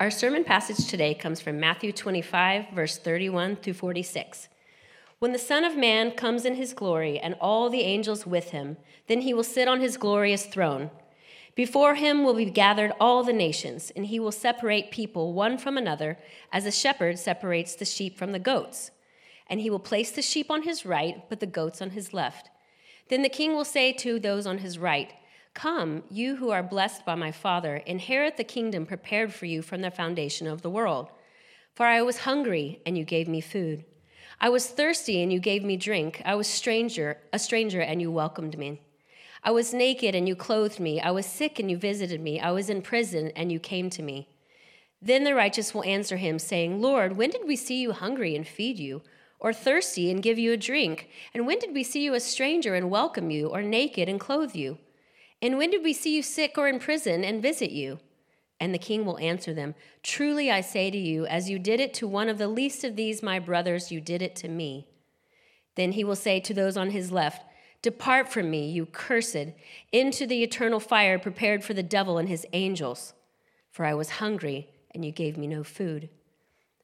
Our sermon passage today comes from Matthew 25, verse 31 through 46. When the Son of Man comes in his glory and all the angels with him, then he will sit on his glorious throne. Before him will be gathered all the nations, and he will separate people one from another, as a shepherd separates the sheep from the goats. And he will place the sheep on his right, but the goats on his left. Then the king will say to those on his right, Come, you who are blessed by my Father, inherit the kingdom prepared for you from the foundation of the world. For I was hungry, and you gave me food. I was thirsty, and you gave me drink. I was stranger, a stranger, and you welcomed me. I was naked, and you clothed me. I was sick, and you visited me. I was in prison, and you came to me. Then the righteous will answer him, saying, Lord, when did we see you hungry and feed you? Or thirsty and give you a drink? And when did we see you a stranger and welcome you, or naked and clothe you? And when did we see you sick or in prison and visit you? And the king will answer them Truly I say to you, as you did it to one of the least of these my brothers, you did it to me. Then he will say to those on his left, Depart from me, you cursed, into the eternal fire prepared for the devil and his angels. For I was hungry, and you gave me no food.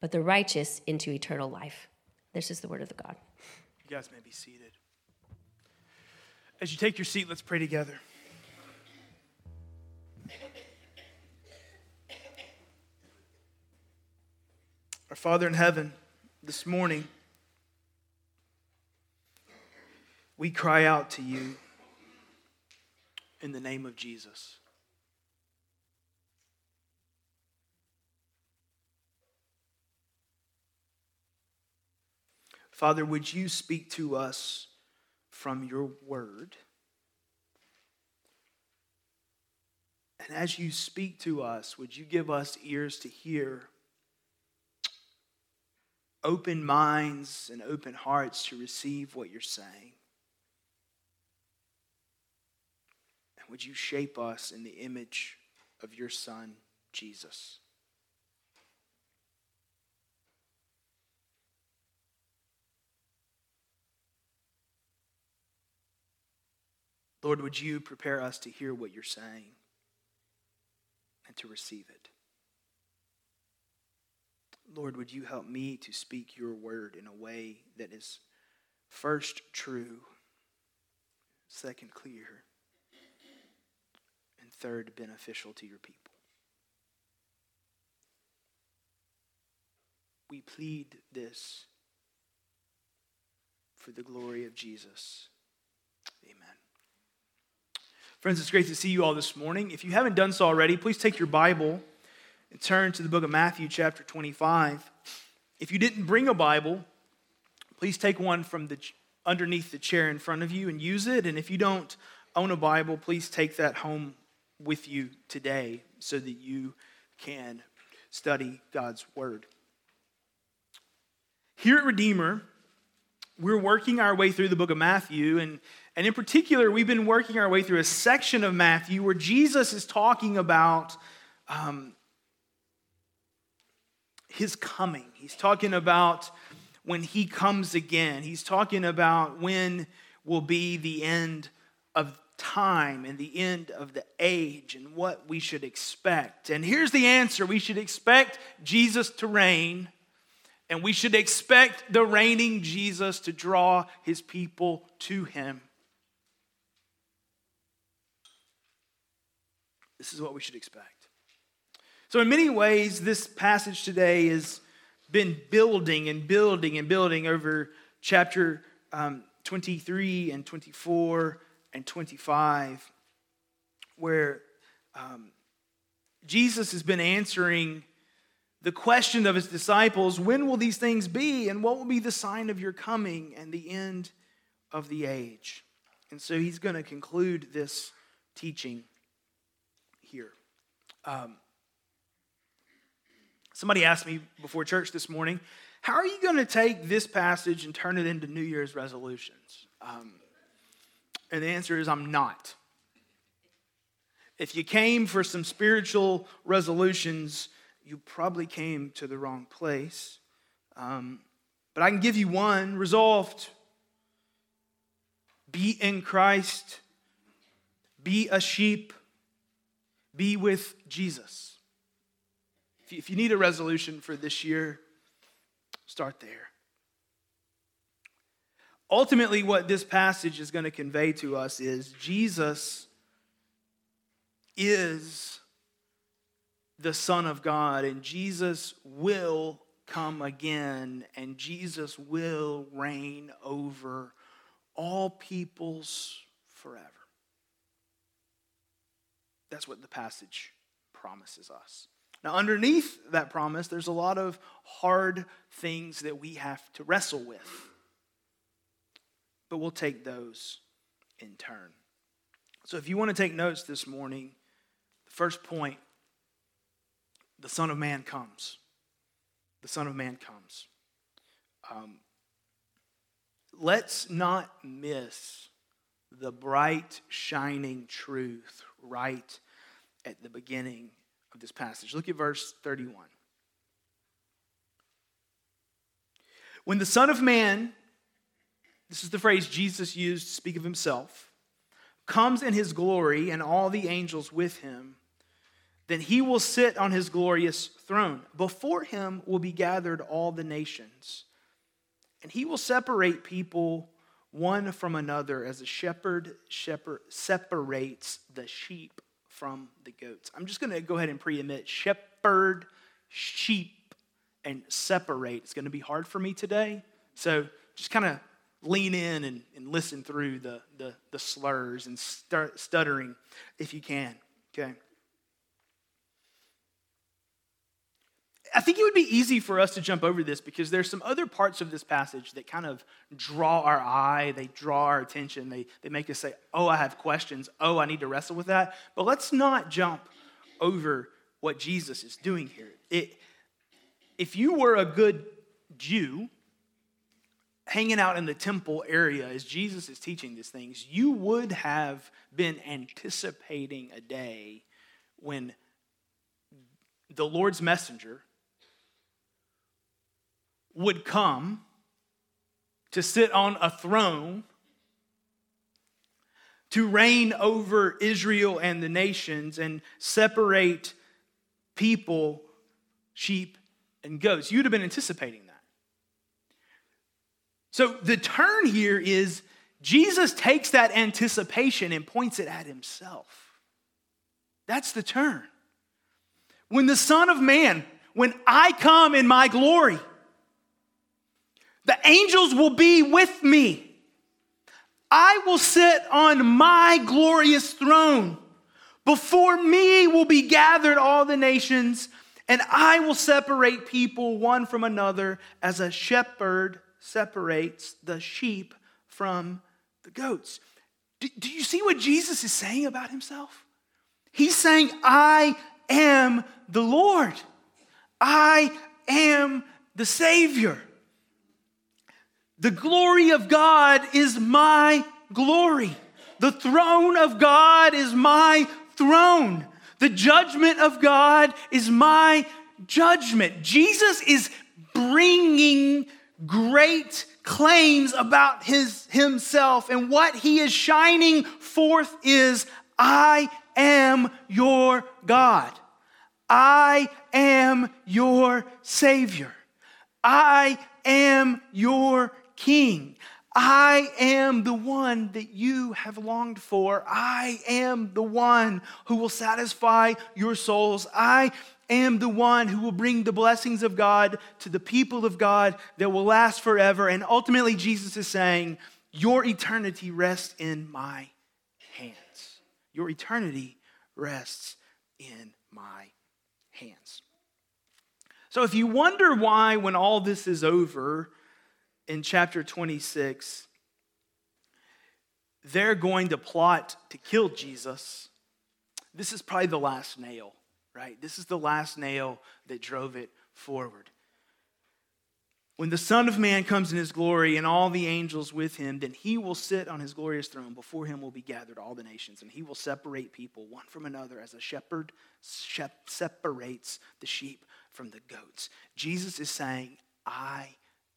but the righteous into eternal life. This is the word of the God. You guys may be seated. As you take your seat, let's pray together. Our Father in heaven, this morning, we cry out to you in the name of Jesus. Father, would you speak to us from your word? And as you speak to us, would you give us ears to hear, open minds and open hearts to receive what you're saying? And would you shape us in the image of your Son, Jesus? Lord, would you prepare us to hear what you're saying and to receive it? Lord, would you help me to speak your word in a way that is first true, second clear, and third beneficial to your people? We plead this for the glory of Jesus. Friends, it's great to see you all this morning. If you haven't done so already, please take your Bible and turn to the book of Matthew, chapter 25. If you didn't bring a Bible, please take one from the underneath the chair in front of you and use it. And if you don't own a Bible, please take that home with you today so that you can study God's Word. Here at Redeemer, we're working our way through the book of Matthew, and and in particular, we've been working our way through a section of Matthew where Jesus is talking about um, his coming. He's talking about when he comes again. He's talking about when will be the end of time and the end of the age and what we should expect. And here's the answer we should expect Jesus to reign, and we should expect the reigning Jesus to draw his people to him. This is what we should expect. So, in many ways, this passage today has been building and building and building over chapter um, 23 and 24 and 25, where um, Jesus has been answering the question of his disciples when will these things be, and what will be the sign of your coming and the end of the age? And so he's going to conclude this teaching here. Um, Somebody asked me before church this morning, how are you going to take this passage and turn it into New Year's resolutions? Um, and the answer is, I'm not. If you came for some spiritual resolutions, you probably came to the wrong place. Um, but I can give you one resolved be in Christ, be a sheep, be with Jesus. If you need a resolution for this year, start there. Ultimately, what this passage is going to convey to us is Jesus is the Son of God, and Jesus will come again, and Jesus will reign over all peoples forever. That's what the passage promises us. Now, underneath that promise, there's a lot of hard things that we have to wrestle with. But we'll take those in turn. So, if you want to take notes this morning, the first point the Son of Man comes. The Son of Man comes. Um, let's not miss the bright, shining truth right at the beginning of this passage. Look at verse 31. When the Son of Man, this is the phrase Jesus used to speak of himself, comes in his glory and all the angels with him, then he will sit on his glorious throne. Before him will be gathered all the nations, and he will separate people one from another as a shepherd, shepherd separates the sheep from the goats. I'm just going to go ahead and pre-emit shepherd, sheep, and separate. It's going to be hard for me today, so just kind of lean in and, and listen through the, the, the slurs and stuttering if you can. Okay. I think it would be easy for us to jump over this because there's some other parts of this passage that kind of draw our eye, they draw our attention, they, they make us say, Oh, I have questions. Oh, I need to wrestle with that. But let's not jump over what Jesus is doing here. It, if you were a good Jew hanging out in the temple area as Jesus is teaching these things, you would have been anticipating a day when the Lord's messenger, would come to sit on a throne to reign over Israel and the nations and separate people, sheep, and goats. You'd have been anticipating that. So the turn here is Jesus takes that anticipation and points it at himself. That's the turn. When the Son of Man, when I come in my glory, the angels will be with me. I will sit on my glorious throne. Before me will be gathered all the nations, and I will separate people one from another as a shepherd separates the sheep from the goats. Do, do you see what Jesus is saying about himself? He's saying, I am the Lord, I am the Savior. The glory of God is my glory. The throne of God is my throne. The judgment of God is my judgment. Jesus is bringing great claims about his himself and what he is shining forth is I am your God. I am your savior. I am your king. I am the one that you have longed for. I am the one who will satisfy your souls. I am the one who will bring the blessings of God to the people of God that will last forever. And ultimately, Jesus is saying, Your eternity rests in my hands. Your eternity rests in my hands. So if you wonder why, when all this is over, in chapter 26, they're going to plot to kill Jesus. This is probably the last nail, right? This is the last nail that drove it forward. When the Son of Man comes in his glory and all the angels with him, then he will sit on his glorious throne. Before him will be gathered all the nations, and he will separate people one from another as a shepherd separates the sheep from the goats. Jesus is saying, I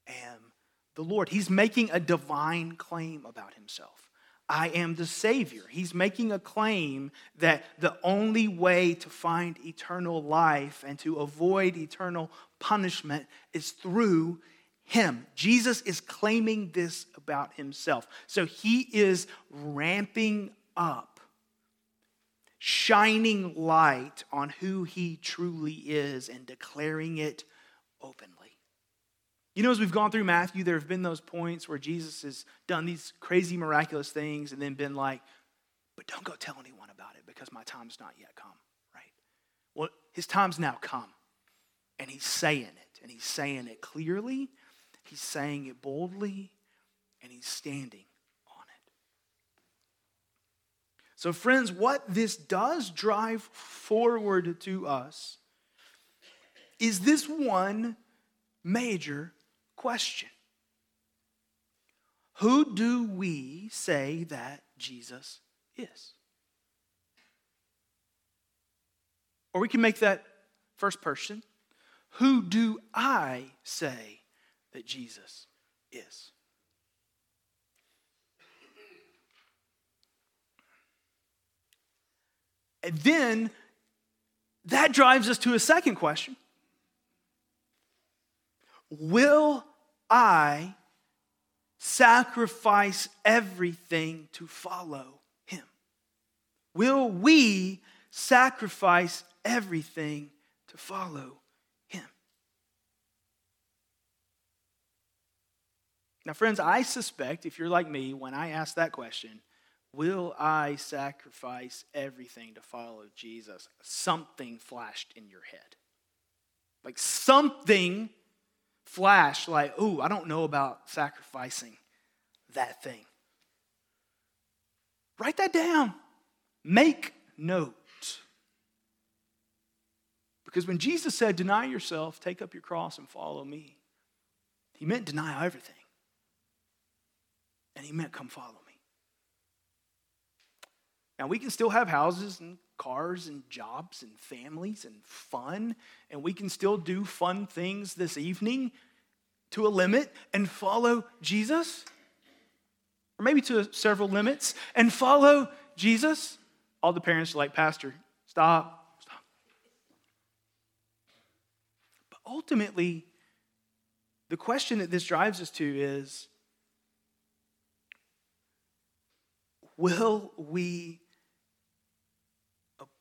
am the Lord. He's making a divine claim about himself. I am the Savior. He's making a claim that the only way to find eternal life and to avoid eternal punishment is through him. Jesus is claiming this about himself. So he is ramping up, shining light on who he truly is and declaring it openly. You know, as we've gone through Matthew, there have been those points where Jesus has done these crazy, miraculous things and then been like, but don't go tell anyone about it because my time's not yet come, right? Well, his time's now come. And he's saying it, and he's saying it clearly He's saying it boldly and he's standing on it. So, friends, what this does drive forward to us is this one major question Who do we say that Jesus is? Or we can make that first person. Who do I say that Jesus is. And then that drives us to a second question Will I sacrifice everything to follow him? Will we sacrifice everything to follow him? Now, friends, I suspect if you're like me, when I ask that question, will I sacrifice everything to follow Jesus? Something flashed in your head. Like something flashed, like, ooh, I don't know about sacrificing that thing. Write that down. Make note. Because when Jesus said, Deny yourself, take up your cross, and follow me, he meant deny everything. And he meant, Come follow me. Now, we can still have houses and cars and jobs and families and fun, and we can still do fun things this evening to a limit and follow Jesus, or maybe to several limits, and follow Jesus. All the parents are like, Pastor, stop, stop. But ultimately, the question that this drives us to is Will we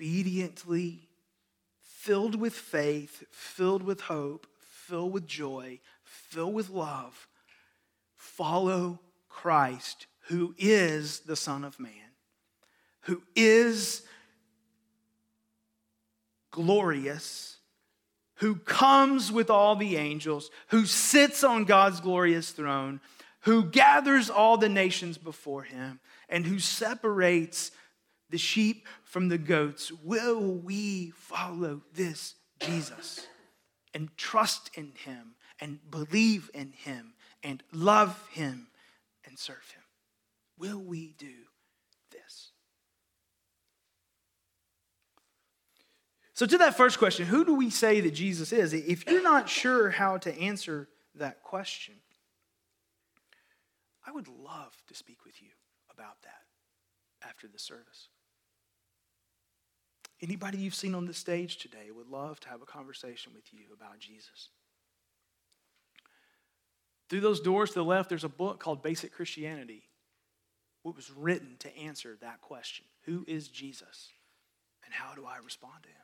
obediently, filled with faith, filled with hope, filled with joy, filled with love, follow Christ, who is the Son of Man, who is glorious, who comes with all the angels, who sits on God's glorious throne, who gathers all the nations before him, and who separates the sheep from the goats, will we follow this Jesus and trust in him and believe in him and love him and serve him? Will we do this? So, to that first question, who do we say that Jesus is? If you're not sure how to answer that question, I would love to speak with you about that after the service. Anybody you've seen on the stage today would love to have a conversation with you about Jesus. Through those doors to the left, there's a book called Basic Christianity. What was written to answer that question Who is Jesus? And how do I respond to him?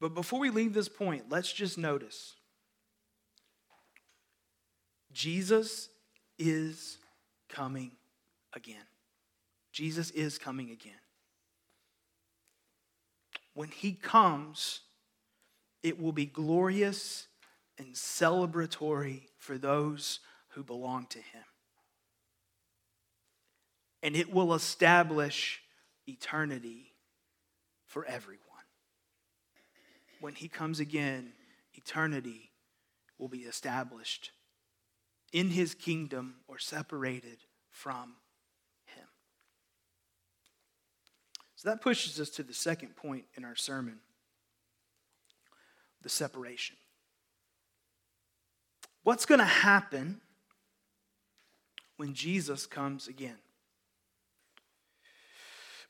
But before we leave this point, let's just notice Jesus is coming again. Jesus is coming again. When he comes, it will be glorious and celebratory for those who belong to him. and it will establish eternity for everyone. When he comes again, eternity will be established in his kingdom or separated from him. So that pushes us to the second point in our sermon the separation. What's going to happen when Jesus comes again?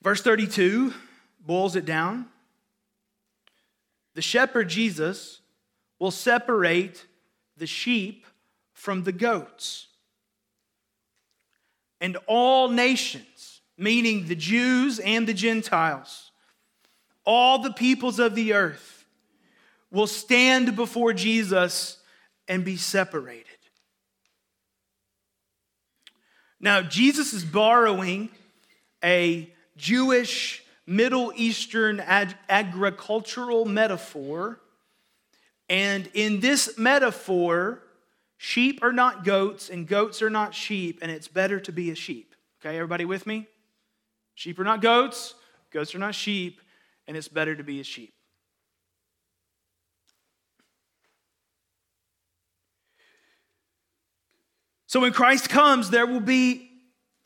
Verse 32 boils it down. The shepherd Jesus will separate the sheep from the goats. And all nations, meaning the Jews and the Gentiles, all the peoples of the earth, will stand before Jesus and be separated. Now, Jesus is borrowing a Jewish Middle Eastern ag- agricultural metaphor. And in this metaphor, sheep are not goats and goats are not sheep, and it's better to be a sheep. Okay, everybody with me? Sheep are not goats, goats are not sheep, and it's better to be a sheep. So when Christ comes, there will be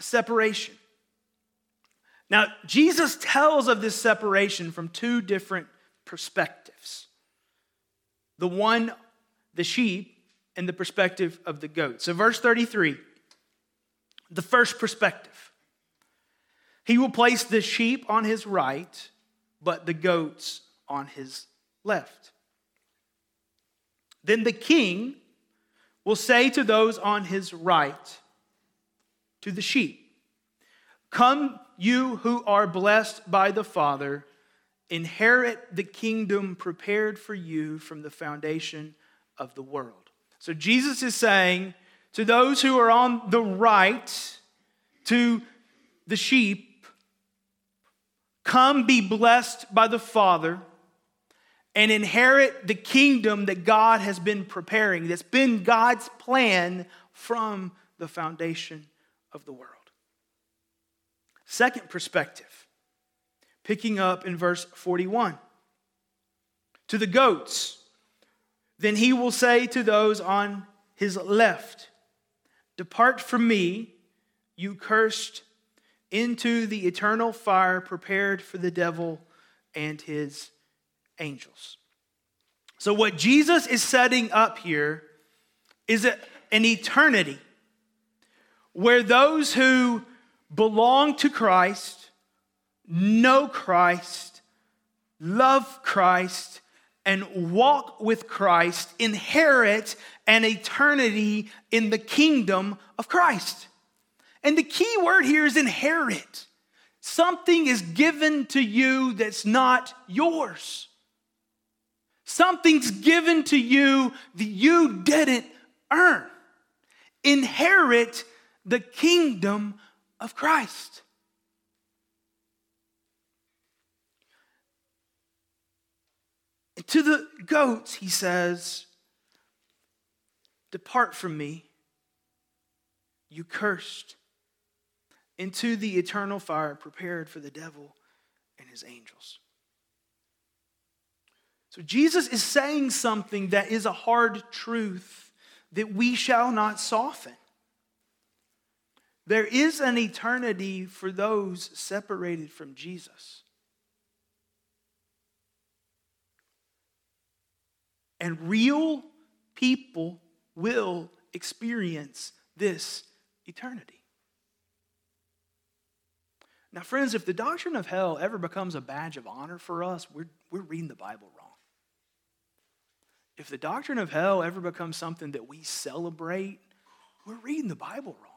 separation. Now, Jesus tells of this separation from two different perspectives the one, the sheep, and the perspective of the goat. So, verse 33, the first perspective. He will place the sheep on his right, but the goats on his left. Then the king will say to those on his right, to the sheep, Come you who are blessed by the Father, inherit the kingdom prepared for you from the foundation of the world. So Jesus is saying to those who are on the right, to the sheep, come be blessed by the Father and inherit the kingdom that God has been preparing, that's been God's plan from the foundation of the world. Second perspective, picking up in verse 41. To the goats, then he will say to those on his left, Depart from me, you cursed, into the eternal fire prepared for the devil and his angels. So, what Jesus is setting up here is an eternity where those who belong to Christ, know Christ, love Christ, and walk with Christ inherit an eternity in the kingdom of Christ. And the key word here is inherit. Something is given to you that's not yours. Something's given to you that you didn't earn. Inherit the kingdom of Christ. To the goats, he says, Depart from me, you cursed, into the eternal fire prepared for the devil and his angels. So Jesus is saying something that is a hard truth that we shall not soften. There is an eternity for those separated from Jesus. And real people will experience this eternity. Now, friends, if the doctrine of hell ever becomes a badge of honor for us, we're, we're reading the Bible wrong. If the doctrine of hell ever becomes something that we celebrate, we're reading the Bible wrong.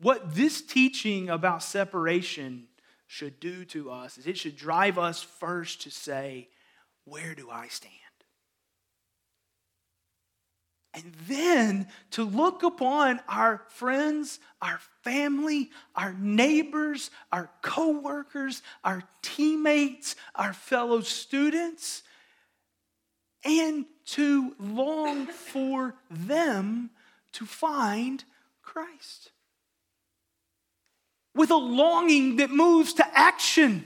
What this teaching about separation should do to us is it should drive us first to say, Where do I stand? And then to look upon our friends, our family, our neighbors, our coworkers, our teammates, our fellow students, and to long for them to find Christ. with a longing that moves to action,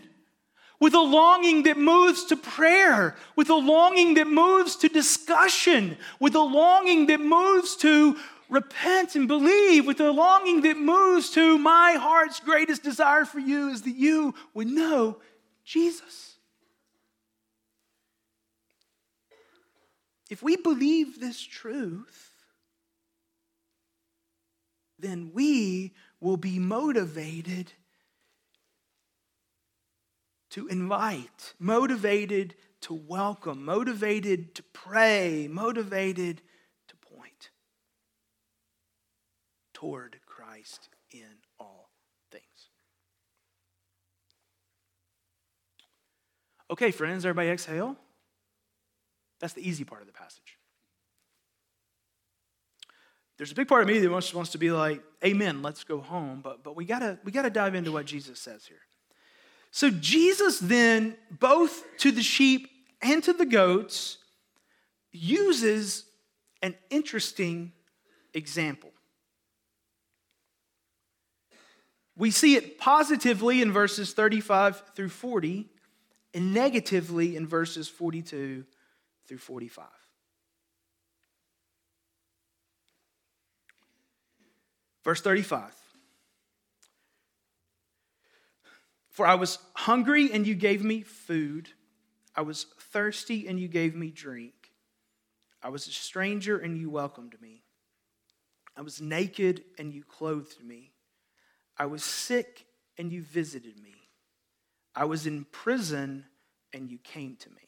with a longing that moves to prayer, with a longing that moves to discussion, with a longing that moves to repent and believe, with a longing that moves to my heart's greatest desire for you is that you would know Jesus. If we believe this truth, then we will be motivated to invite, motivated to welcome, motivated to pray, motivated to point toward Christ in all things. Okay, friends, everybody exhale. That's the easy part of the passage. There's a big part of me that wants, wants to be like, Amen, let's go home. But, but we gotta we gotta dive into what Jesus says here. So Jesus then, both to the sheep and to the goats, uses an interesting example. We see it positively in verses 35 through 40 and negatively in verses 42 through 45. Verse 35. For I was hungry and you gave me food. I was thirsty and you gave me drink. I was a stranger and you welcomed me. I was naked and you clothed me. I was sick and you visited me. I was in prison and you came to me.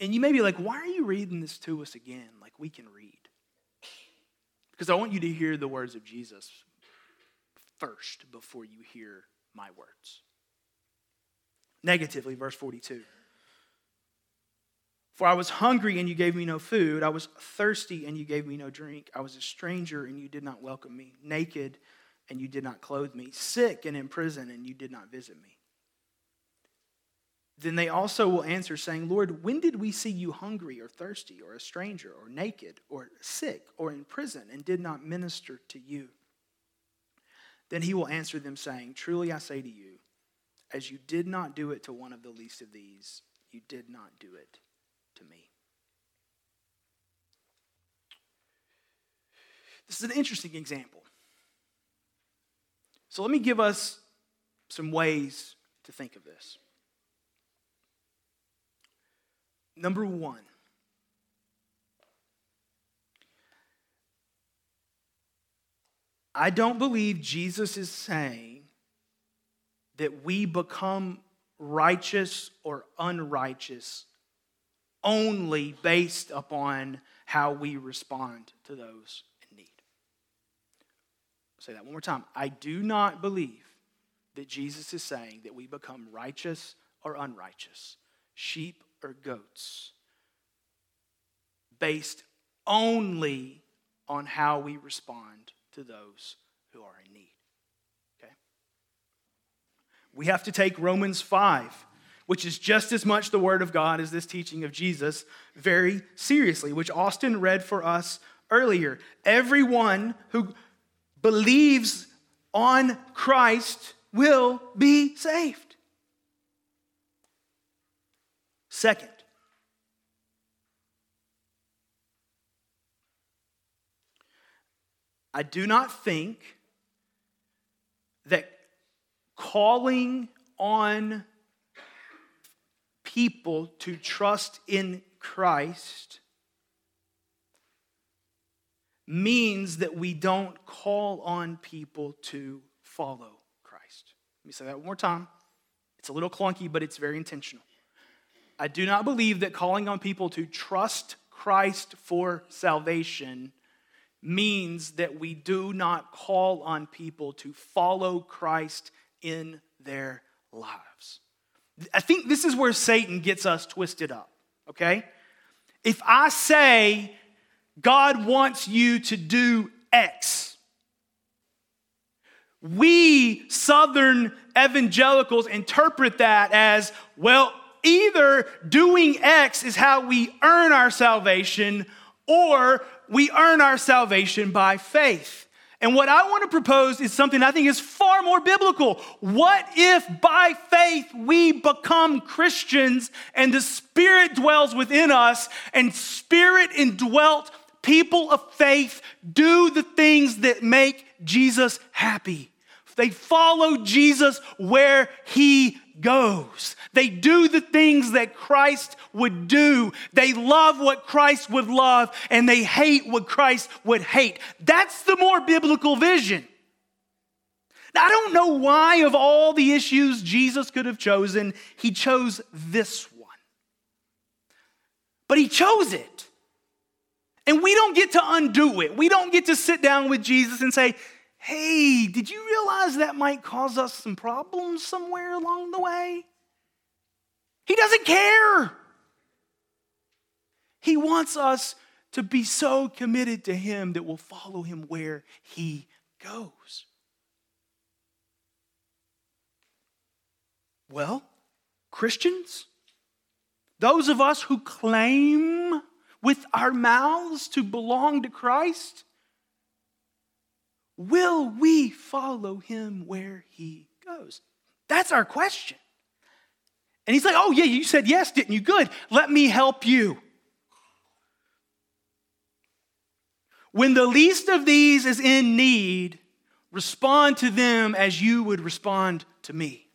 And you may be like, why are you reading this to us again like we can read? Because I want you to hear the words of Jesus first before you hear my words. Negatively, verse 42. For I was hungry and you gave me no food. I was thirsty and you gave me no drink. I was a stranger and you did not welcome me. Naked and you did not clothe me. Sick and in prison and you did not visit me. Then they also will answer, saying, Lord, when did we see you hungry or thirsty or a stranger or naked or sick or in prison and did not minister to you? Then he will answer them, saying, Truly I say to you, as you did not do it to one of the least of these, you did not do it to me. This is an interesting example. So let me give us some ways to think of this. Number one, I don't believe Jesus is saying that we become righteous or unrighteous only based upon how we respond to those in need. I'll say that one more time. I do not believe that Jesus is saying that we become righteous or unrighteous, sheep or goats based only on how we respond to those who are in need. Okay? We have to take Romans 5, which is just as much the Word of God as this teaching of Jesus, very seriously, which Austin read for us earlier. Everyone who believes on Christ will be saved. Second, I do not think that calling on people to trust in Christ means that we don't call on people to follow Christ. Let me say that one more time. It's a little clunky, but it's very intentional. I do not believe that calling on people to trust Christ for salvation means that we do not call on people to follow Christ in their lives. I think this is where Satan gets us twisted up, okay? If I say God wants you to do X, we Southern evangelicals interpret that as, well, either doing X is how we earn our salvation, or we earn our salvation by faith. And what I want to propose is something I think is far more biblical. What if by faith we become Christians and the Spirit dwells within us and Spirit indwelt people of faith do the things that make Jesus happy? They follow Jesus where goes. They do the things that Christ would do. They love what Christ would love and they hate what Christ would hate. That's the more biblical vision. Now, I don't know why, of all the issues Jesus could have chosen, he chose this one. But he chose it. And we don't get to undo it. We don't get to sit down with Jesus and say, hey, did you realize that might cause us some problems somewhere along the way? He doesn't care. He wants us to be so committed to Him that we'll follow Him where He goes. Well, Christians, those of us who claim with our mouths to belong to Christ, will we follow him where he goes? That's our question. And he's like, Oh, yeah, you said yes, didn't you? Good. Let me help you. When the least of these is in need, respond to them as you would respond to me.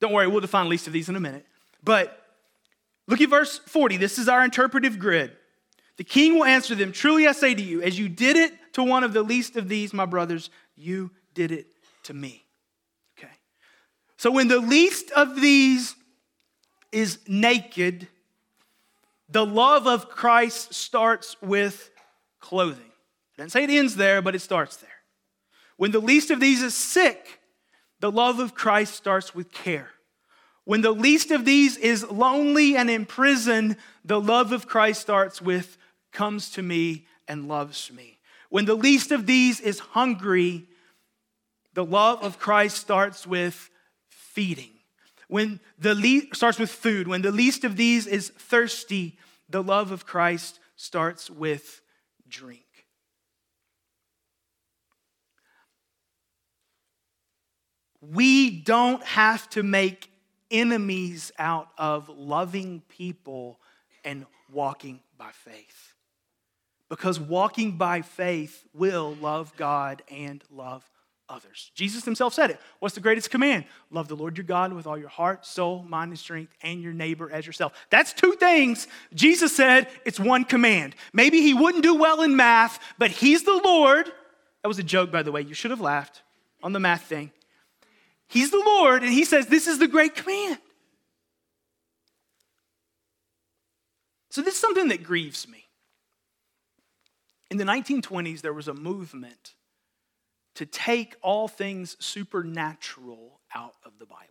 Don't worry, we'll define least of these in a minute. But look at verse 40. This is our interpretive grid. The king will answer them Truly I say to you, as you did it to one of the least of these, my brothers, you did it to me. Okay. So when the least of these is naked, the love of Christ starts with clothing. I didn't say it ends there, but it starts there. When the least of these is sick, the love of Christ starts with care. When the least of these is lonely and in prison, the love of Christ starts with comes to me and loves me. When the least of these is hungry, the love of Christ starts with feeding. When the least starts with food, when the least of these is thirsty, the love of Christ starts with drink. We don't have to make enemies out of loving people and walking by faith. Because walking by faith will love God and love others. Jesus himself said it. What's the greatest command? Love the Lord your God with all your heart, soul, mind, and strength, and your neighbor as yourself. That's two things. Jesus said it's one command. Maybe he wouldn't do well in math, but he's the Lord. That was a joke, by the way. You should have laughed on the math thing. He's the Lord, and he says this is the great command. So, this is something that grieves me. In the 1920s, there was a movement to take all things supernatural out of the Bible.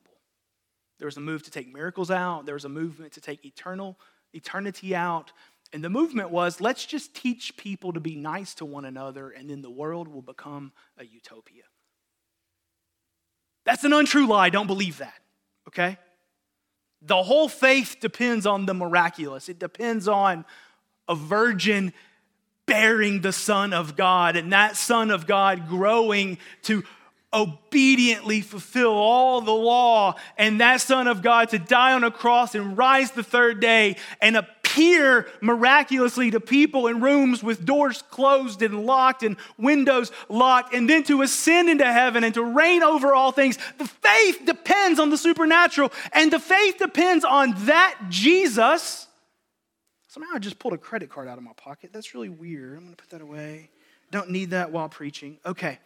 There was a move to take miracles out, there was a movement to take eternal eternity out. And the movement was let's just teach people to be nice to one another, and then the world will become a utopia. That's an untrue lie. Don't believe that, okay? The whole faith depends on the miraculous, it depends on a virgin bearing the Son of God, and that Son of God growing to obediently fulfill all the law, and that Son of God to die on a cross and rise the third day and appear miraculously to people in rooms with doors closed and locked and windows locked, and then to ascend into heaven and to reign over all things. The faith depends on the supernatural, and the faith depends on that Jesus Somehow I just pulled a credit card out of my pocket. That's really weird. I'm going to put that away. Don't need that while preaching. Okay.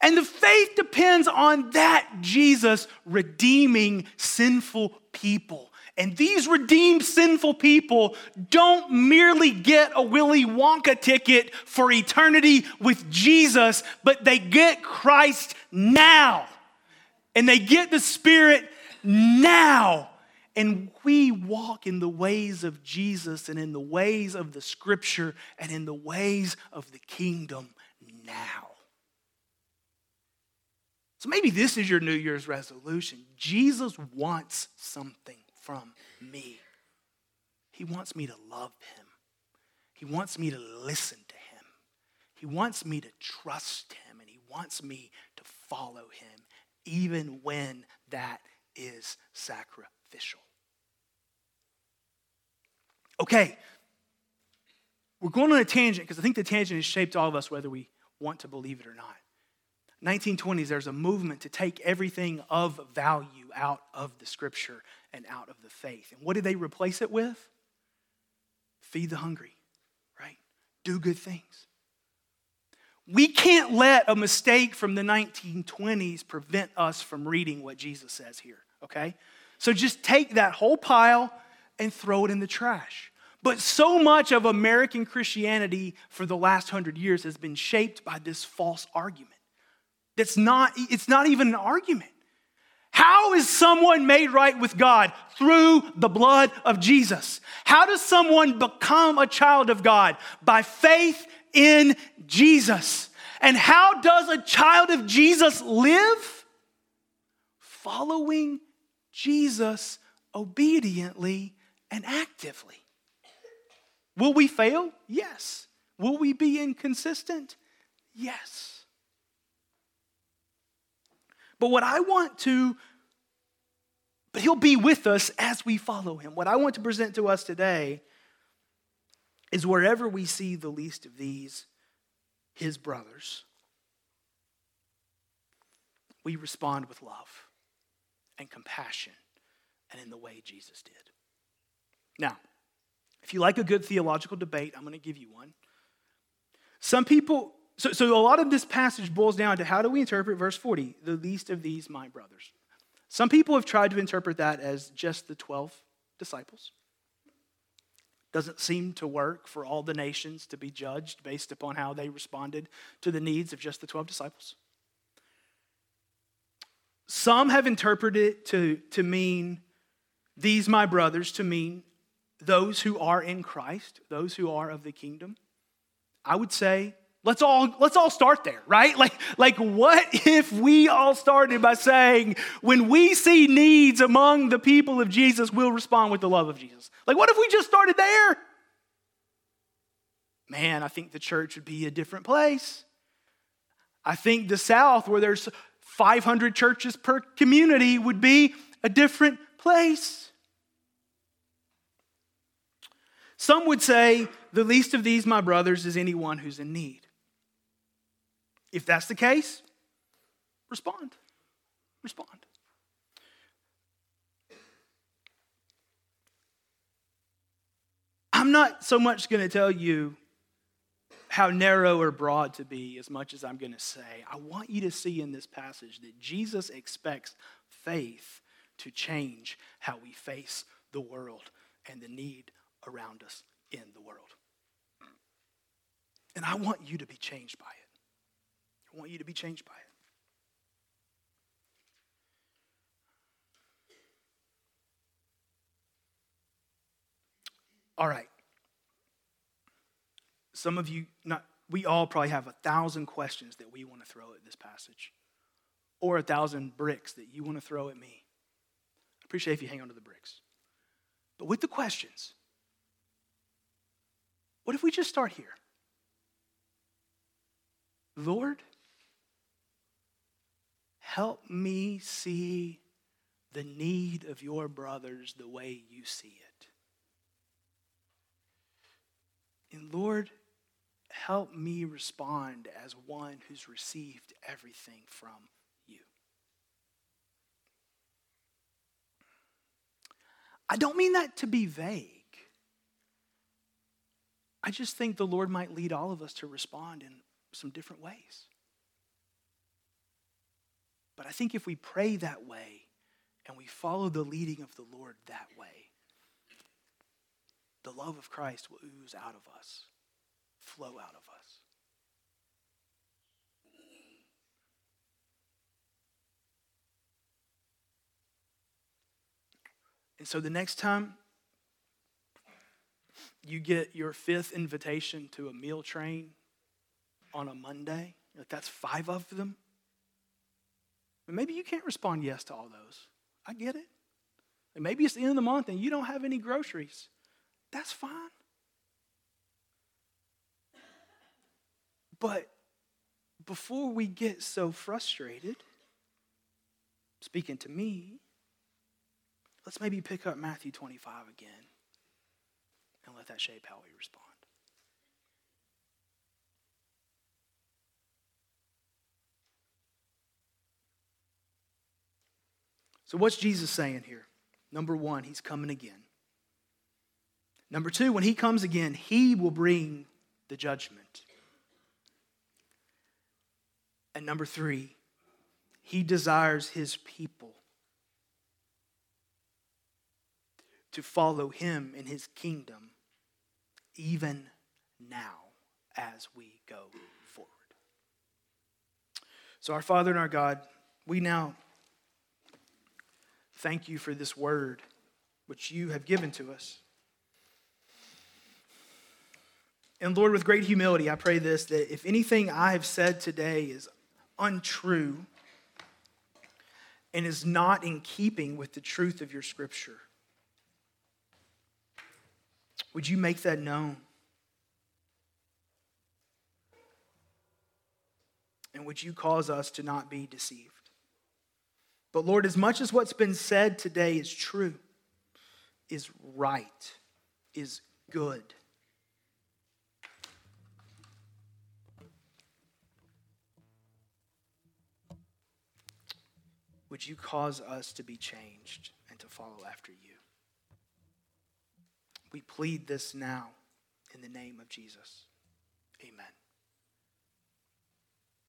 And the faith depends on that Jesus redeeming sinful people And these redeemed sinful people don't merely get a Willy Wonka ticket for eternity with Jesus, but they get Christ now. And they get the Spirit now. And we walk in the ways of Jesus and in the ways of the Scripture and in the ways of the kingdom now. So maybe this is your New Year's resolution. Jesus wants something from me. He wants me to love him. He wants me to listen to him. He wants me to trust him and he wants me to follow him even when that is sacrificial. Okay, we're going on a tangent because I think the tangent has shaped all of us whether we want to believe it or not. 1920s, there's a movement to take everything of value out of the scripture and out of the faith. And what did they replace it with? Feed the hungry, right? Do good things. We can't let a mistake from the 1920s prevent us from reading what Jesus says here, okay? So just take that whole pile and throw it in the trash. But so much of American Christianity for the last hundred years has been shaped by this false argument. That's not, it's not even an argument. How is someone made right with God? Through the blood of Jesus. How does someone become a child of God? By faith in Jesus. And how does a child of Jesus live? Following Jesus obediently and actively. Will we fail? Yes. Will we be inconsistent? Yes. But what I want to, but He'll be with us as we follow Him. What I want to present to us today is wherever we see the least of these, His brothers, we respond with love and compassion and in the way Jesus did. Now, if you like a good theological debate, I'm going to give you one. Some people so, so a lot of this passage boils down to how do we interpret verse 40? The least of these, my brothers. Some people have tried to interpret that as just the 12 disciples. Doesn't seem to work for all the nations to be judged based upon how they responded to the needs of just the 12 disciples. Some have interpreted it to, to mean these, my brothers, to mean those who are in Christ, those who are of the kingdom. I would say Let's all, let's all start there, right? Like, like, what if we all started by saying, when we see needs among the people of Jesus, we'll respond with the love of Jesus? Like, what if we just started there? Man, I think the church would be a different place. I think the South, where there's 500 churches per community, would be a different place. Some would say, the least of these, my brothers, is anyone who's in need. If that's the case, respond. Respond. I'm not so much going to tell you how narrow or broad to be as much as I'm going to say. I want you to see in this passage that Jesus expects faith to change how we face the world and the need around us in the world. And I want you to be changed by it. I want you to be changed by it. All right. Some of you, not, we all probably have a thousand questions that we want to throw at this passage, or a thousand bricks that you want to throw at me. I appreciate if you hang on to the bricks. But with the questions, what if we just start here? Lord, Help me see the need of your brothers the way you see it. And Lord, help me respond as one who's received everything from you. I don't mean that to be vague. I just think the Lord might lead all of us to respond in some different ways. But I think if we pray that way and we follow the leading of the Lord that way, the love of Christ will ooze out of us, flow out of us. And so the next time you get your fifth invitation to a meal train on a Monday, like that's five of them. Maybe you can't respond yes to all those. I get it. And maybe it's the end of the month and you don't have any groceries. That's fine. But before we get so frustrated, speaking to me, let's maybe pick up Matthew 25 again and let that shape how we respond. So, what's Jesus saying here? Number one, he's coming again. Number two, when he comes again, he will bring the judgment. And number three, he desires his people to follow him in his kingdom even now as we go forward. So, our Father and our God, we now thank you for this word which you have given to us. And Lord, with great humility, I pray this that if anything I have said today is untrue and is not in keeping with the truth of your scripture, would you make that known? And would you cause us to not be deceived? But Lord, as much as what's been said today is true, is right, is good, would you cause us to be changed and to follow after you? We plead this now in the name of Jesus. Amen.